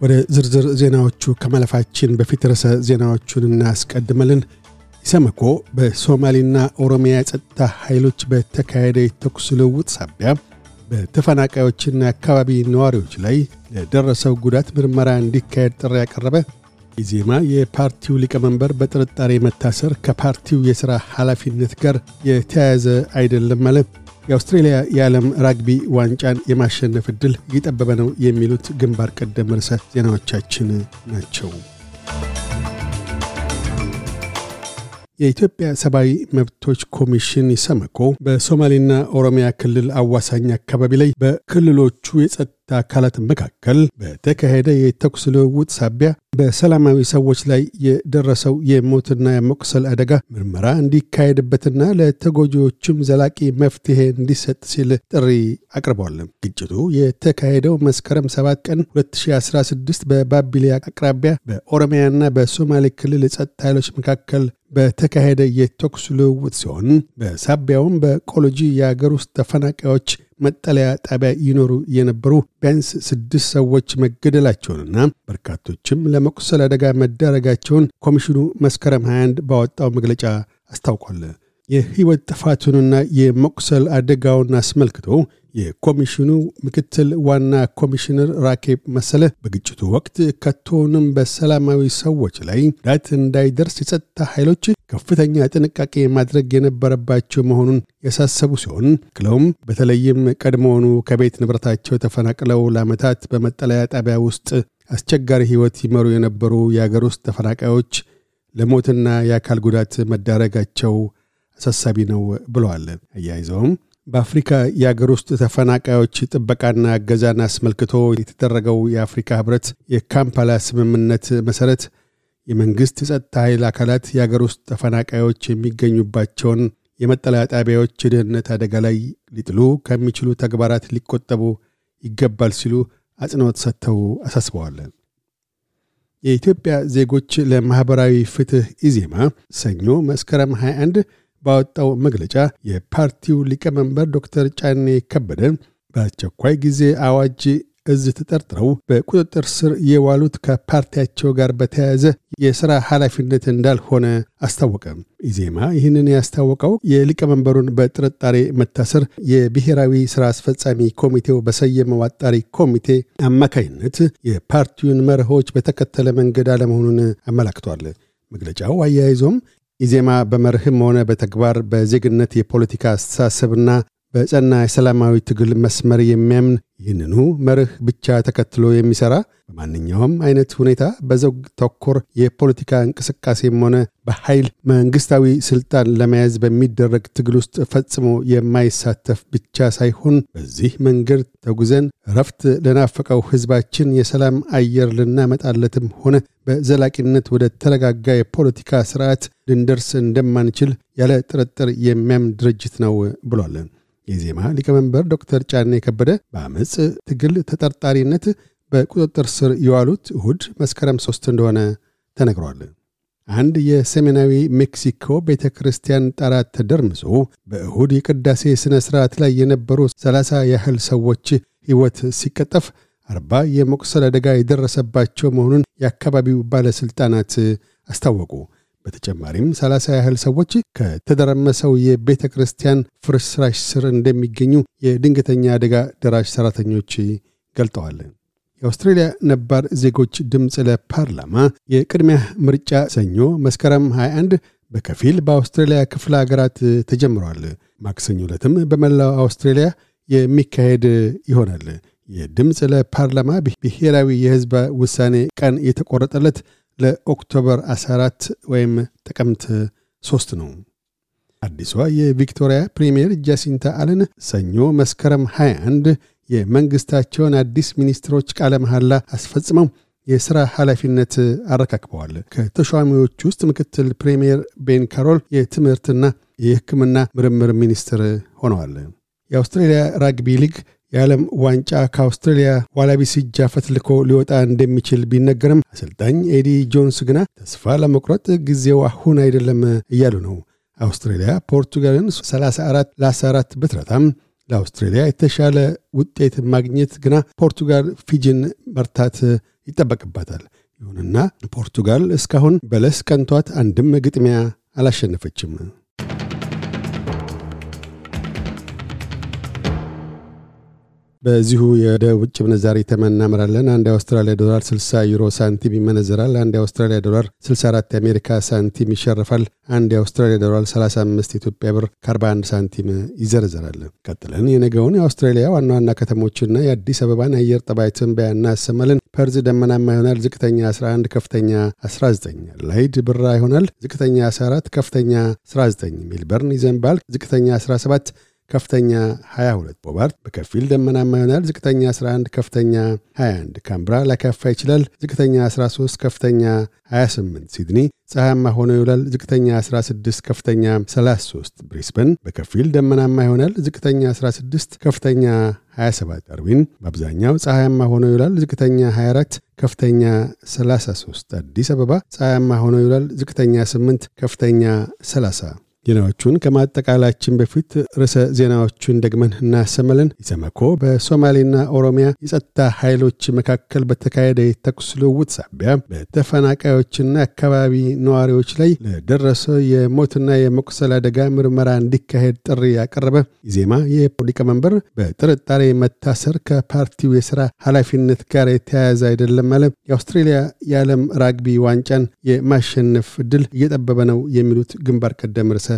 ወደ ዝርዝር ዜናዎቹ ከማለፋችን በፊት ርዕሰ ዜናዎቹን እናስቀድመልን። ኢሰመኮ በሶማሌና ኦሮሚያ የጸጥታ ኃይሎች በተካሄደ የተኩስ ልውውጥ ሳቢያ በተፈናቃዮችና አካባቢ ነዋሪዎች ላይ ለደረሰው ጉዳት ምርመራ እንዲካሄድ ጥሪ ያቀረበ፣ ኢዜማ የፓርቲው ሊቀመንበር በጥርጣሬ መታሰር ከፓርቲው የሥራ ኃላፊነት ጋር የተያያዘ አይደለም አለ፣ የአውስትሬልያ የዓለም ራግቢ ዋንጫን የማሸነፍ ዕድል እየጠበበ ነው የሚሉት ግንባር ቀደም ርዕሰ ዜናዎቻችን ናቸው። የኢትዮጵያ ሰብአዊ መብቶች ኮሚሽን ኢሰመኮ በሶማሌና ኦሮሚያ ክልል አዋሳኝ አካባቢ ላይ በክልሎቹ የጸጥታ አካላት መካከል በተካሄደ የተኩስ ልውውጥ ሳቢያ በሰላማዊ ሰዎች ላይ የደረሰው የሞትና የመቁሰል አደጋ ምርመራ እንዲካሄድበትና ለተጎጂዎችም ዘላቂ መፍትሄ እንዲሰጥ ሲል ጥሪ አቅርበዋል። ግጭቱ የተካሄደው መስከረም 7 ቀን 2016 በባቢሌ አቅራቢያ በኦሮሚያና በሶማሌ ክልል የጸጥታ ኃይሎች መካከል በተካሄደ የተኩስ ልውውጥ ሲሆን በሳቢያውም በቆሎጂ የአገር ውስጥ ተፈናቃዮች መጠለያ ጣቢያ ይኖሩ የነበሩ ቢያንስ ስድስት ሰዎች መገደላቸውንና በርካቶችም ለመቁሰል አደጋ መዳረጋቸውን ኮሚሽኑ መስከረም 21 ባወጣው መግለጫ አስታውቋል። የሕይወት ጥፋቱንና የመቁሰል አደጋውን አስመልክቶ የኮሚሽኑ ምክትል ዋና ኮሚሽነር ራኬብ መሰለ በግጭቱ ወቅት ከቶውንም በሰላማዊ ሰዎች ላይ ጉዳት እንዳይደርስ የጸጥታ ኃይሎች ከፍተኛ ጥንቃቄ ማድረግ የነበረባቸው መሆኑን ያሳሰቡ ሲሆን ክለውም በተለይም ቀድሞውኑ ከቤት ንብረታቸው ተፈናቅለው ለዓመታት በመጠለያ ጣቢያ ውስጥ አስቸጋሪ ሕይወት ይመሩ የነበሩ የአገር ውስጥ ተፈናቃዮች ለሞትና የአካል ጉዳት መዳረጋቸው አሳሳቢ ነው ብለዋል። አያይዘውም በአፍሪካ የአገር ውስጥ ተፈናቃዮች ጥበቃና እገዛን አስመልክቶ የተደረገው የአፍሪካ ህብረት የካምፓላ ስምምነት መሠረት የመንግሥት የጸጥታ ኃይል አካላት የአገር ውስጥ ተፈናቃዮች የሚገኙባቸውን የመጠለያ ጣቢያዎች የደህንነት አደጋ ላይ ሊጥሉ ከሚችሉ ተግባራት ሊቆጠቡ ይገባል ሲሉ አጽንዖት ሰጥተው አሳስበዋል። የኢትዮጵያ ዜጎች ለማኅበራዊ ፍትሕ ኢዜማ ሰኞ መስከረም 21 ባወጣው መግለጫ የፓርቲው ሊቀመንበር ዶክተር ጫኔ ከበደ በአስቸኳይ ጊዜ አዋጅ እዝ ተጠርጥረው በቁጥጥር ስር የዋሉት ከፓርቲያቸው ጋር በተያያዘ የሥራ ኃላፊነት እንዳልሆነ አስታወቀ። ኢዜማ ይህንን ያስታወቀው የሊቀመንበሩን በጥርጣሬ መታሰር የብሔራዊ ሥራ አስፈጻሚ ኮሚቴው በሰየመው አጣሪ ኮሚቴ አማካይነት የፓርቲውን መርሆች በተከተለ መንገድ አለመሆኑን አመላክቷል። መግለጫው አያይዞም ኢዜማ በመርህም ሆነ በተግባር በዜግነት የፖለቲካ አስተሳሰብና በጸና የሰላማዊ ትግል መስመር የሚያምን ይህንኑ መርህ ብቻ ተከትሎ የሚሠራ በማንኛውም አይነት ሁኔታ በዘውግ ተኮር የፖለቲካ እንቅስቃሴም ሆነ በኃይል መንግሥታዊ ሥልጣን ለመያዝ በሚደረግ ትግል ውስጥ ፈጽሞ የማይሳተፍ ብቻ ሳይሆን በዚህ መንገድ ተጉዘን ረፍት ለናፈቀው ሕዝባችን የሰላም አየር ልናመጣለትም ሆነ በዘላቂነት ወደ ተረጋጋ የፖለቲካ ስርዓት ልንደርስ እንደማንችል ያለ ጥርጥር የሚያምን ድርጅት ነው ብሏል። የዜማ ሊቀመንበር ዶክተር ጫኔ ከበደ በአመፅ ትግል ተጠርጣሪነት በቁጥጥር ስር የዋሉት እሁድ መስከረም ሶስት እንደሆነ ተነግሯል። አንድ የሰሜናዊ ሜክሲኮ ቤተ ክርስቲያን ጣራ ተደርምሶ በእሁድ የቅዳሴ ሥነ ሥርዓት ላይ የነበሩ ሰላሳ ያህል ሰዎች ሕይወት ሲቀጠፍ አርባ የመቁሰል አደጋ የደረሰባቸው መሆኑን የአካባቢው ባለሥልጣናት አስታወቁ። በተጨማሪም ሰላሳ ያህል ሰዎች ከተደረመሰው የቤተ ክርስቲያን ፍርስራሽ ስር እንደሚገኙ የድንገተኛ አደጋ ደራሽ ሠራተኞች ገልጠዋል። የአውስትሬልያ ነባር ዜጎች ድምፅ ለፓርላማ የቅድሚያ ምርጫ ሰኞ መስከረም 21 በከፊል በአውስትሬልያ ክፍለ ሀገራት ተጀምረዋል። ማክሰኞ ዕለትም በመላው አውስትሬልያ የሚካሄድ ይሆናል። የድምፅ ለፓርላማ ብሔራዊ የሕዝብ ውሳኔ ቀን የተቆረጠለት ለኦክቶበር 14 ወይም ጥቅምት 3 ነው። አዲሷ የቪክቶሪያ ፕሪምየር ጃሲንታ አለን ሰኞ መስከረም 21 የመንግሥታቸውን አዲስ ሚኒስትሮች ቃለ መሐላ አስፈጽመው የሥራ ኃላፊነት አረካክበዋል። ከተሿሚዎች ውስጥ ምክትል ፕሬምየር ቤን ካሮል የትምህርትና የሕክምና ምርምር ሚኒስትር ሆነዋል። የአውስትሬልያ ራግቢ ሊግ የዓለም ዋንጫ ከአውስትሬልያ ዋላቢስ እጅ አፈትልኮ ሊወጣ እንደሚችል ቢነገርም አሰልጣኝ ኤዲ ጆንስ ግና ተስፋ ለመቁረጥ ጊዜው አሁን አይደለም እያሉ ነው። አውስትሬልያ ፖርቱጋልን 34 ለ14 ብትረታም ለአውስትሬልያ የተሻለ ውጤት ማግኘት ግና ፖርቱጋል ፊጂን መርታት ይጠበቅባታል። ይሁንና ፖርቱጋል እስካሁን በለስ ቀንቷት አንድም ግጥሚያ አላሸነፈችም። በዚሁ ወደ ውጭ ምንዛሪ ተመን እናምራለን። አንድ የአውስትራሊያ ዶላር 60 ዩሮ ሳንቲም ይመነዘራል። አንድ የአውስትራሊያ ዶላር 64 የአሜሪካ ሳንቲም ይሸርፋል። አንድ የአውስትራሊያ ዶላር 35 የኢትዮጵያ ብር ከ41 ሳንቲም ይዘረዘራል። ቀጥለን የነገውን የአውስትራሊያ ዋና ዋና ከተሞችና የአዲስ አበባን አየር ጠባይ ትንበያ እናሰማለን። ፐርዝ ደመናማ ይሆናል። ዝቅተኛ 11፣ ከፍተኛ 19። አደላይድ ብራ ይሆናል። ዝቅተኛ 14፣ ከፍተኛ 19። ሜልበርን ይዘንባል። ዝቅተኛ 17 ከፍተኛ 22። ሆባርት በከፊል ደመናማ ይሆናል። ዝቅተኛ 11፣ ከፍተኛ 21። ካንብራ ሊያካፋ ይችላል። ዝቅተኛ 13፣ ከፍተኛ 28። ሲድኒ ፀሐያማ ሆኖ ይውላል። ዝቅተኛ 16፣ ከፍተኛ 33። ብሪስበን በከፊል ደመናማ ይሆናል። ዝቅተኛ 16፣ ከፍተኛ 27። ዳርዊን በአብዛኛው ፀሐያማ ሆኖ ይውላል። ዝቅተኛ 24፣ ከፍተኛ 33። አዲስ አበባ ፀሐያማ ሆኖ ይውላል። ዝቅተኛ 8፣ ከፍተኛ 30። ዜናዎቹን ከማጠቃላችን በፊት ርዕሰ ዜናዎቹን ደግመን እናሰማለን። ኢሰመኮ በሶማሌና ኦሮሚያ የጸጥታ ኃይሎች መካከል በተካሄደ የተኩስ ልውውጥ ሳቢያ በተፈናቃዮችና አካባቢ ነዋሪዎች ላይ ለደረሰው የሞትና የመቁሰል አደጋ ምርመራ እንዲካሄድ ጥሪ ያቀረበ። ኢዜማ የሊቀመንበር በጥርጣሬ መታሰር ከፓርቲው የሥራ ኃላፊነት ጋር የተያያዘ አይደለም አለ። የአውስትሬልያ የዓለም ራግቢ ዋንጫን የማሸነፍ ድል እየጠበበ ነው የሚሉት ግንባር ቀደም ርዕሰ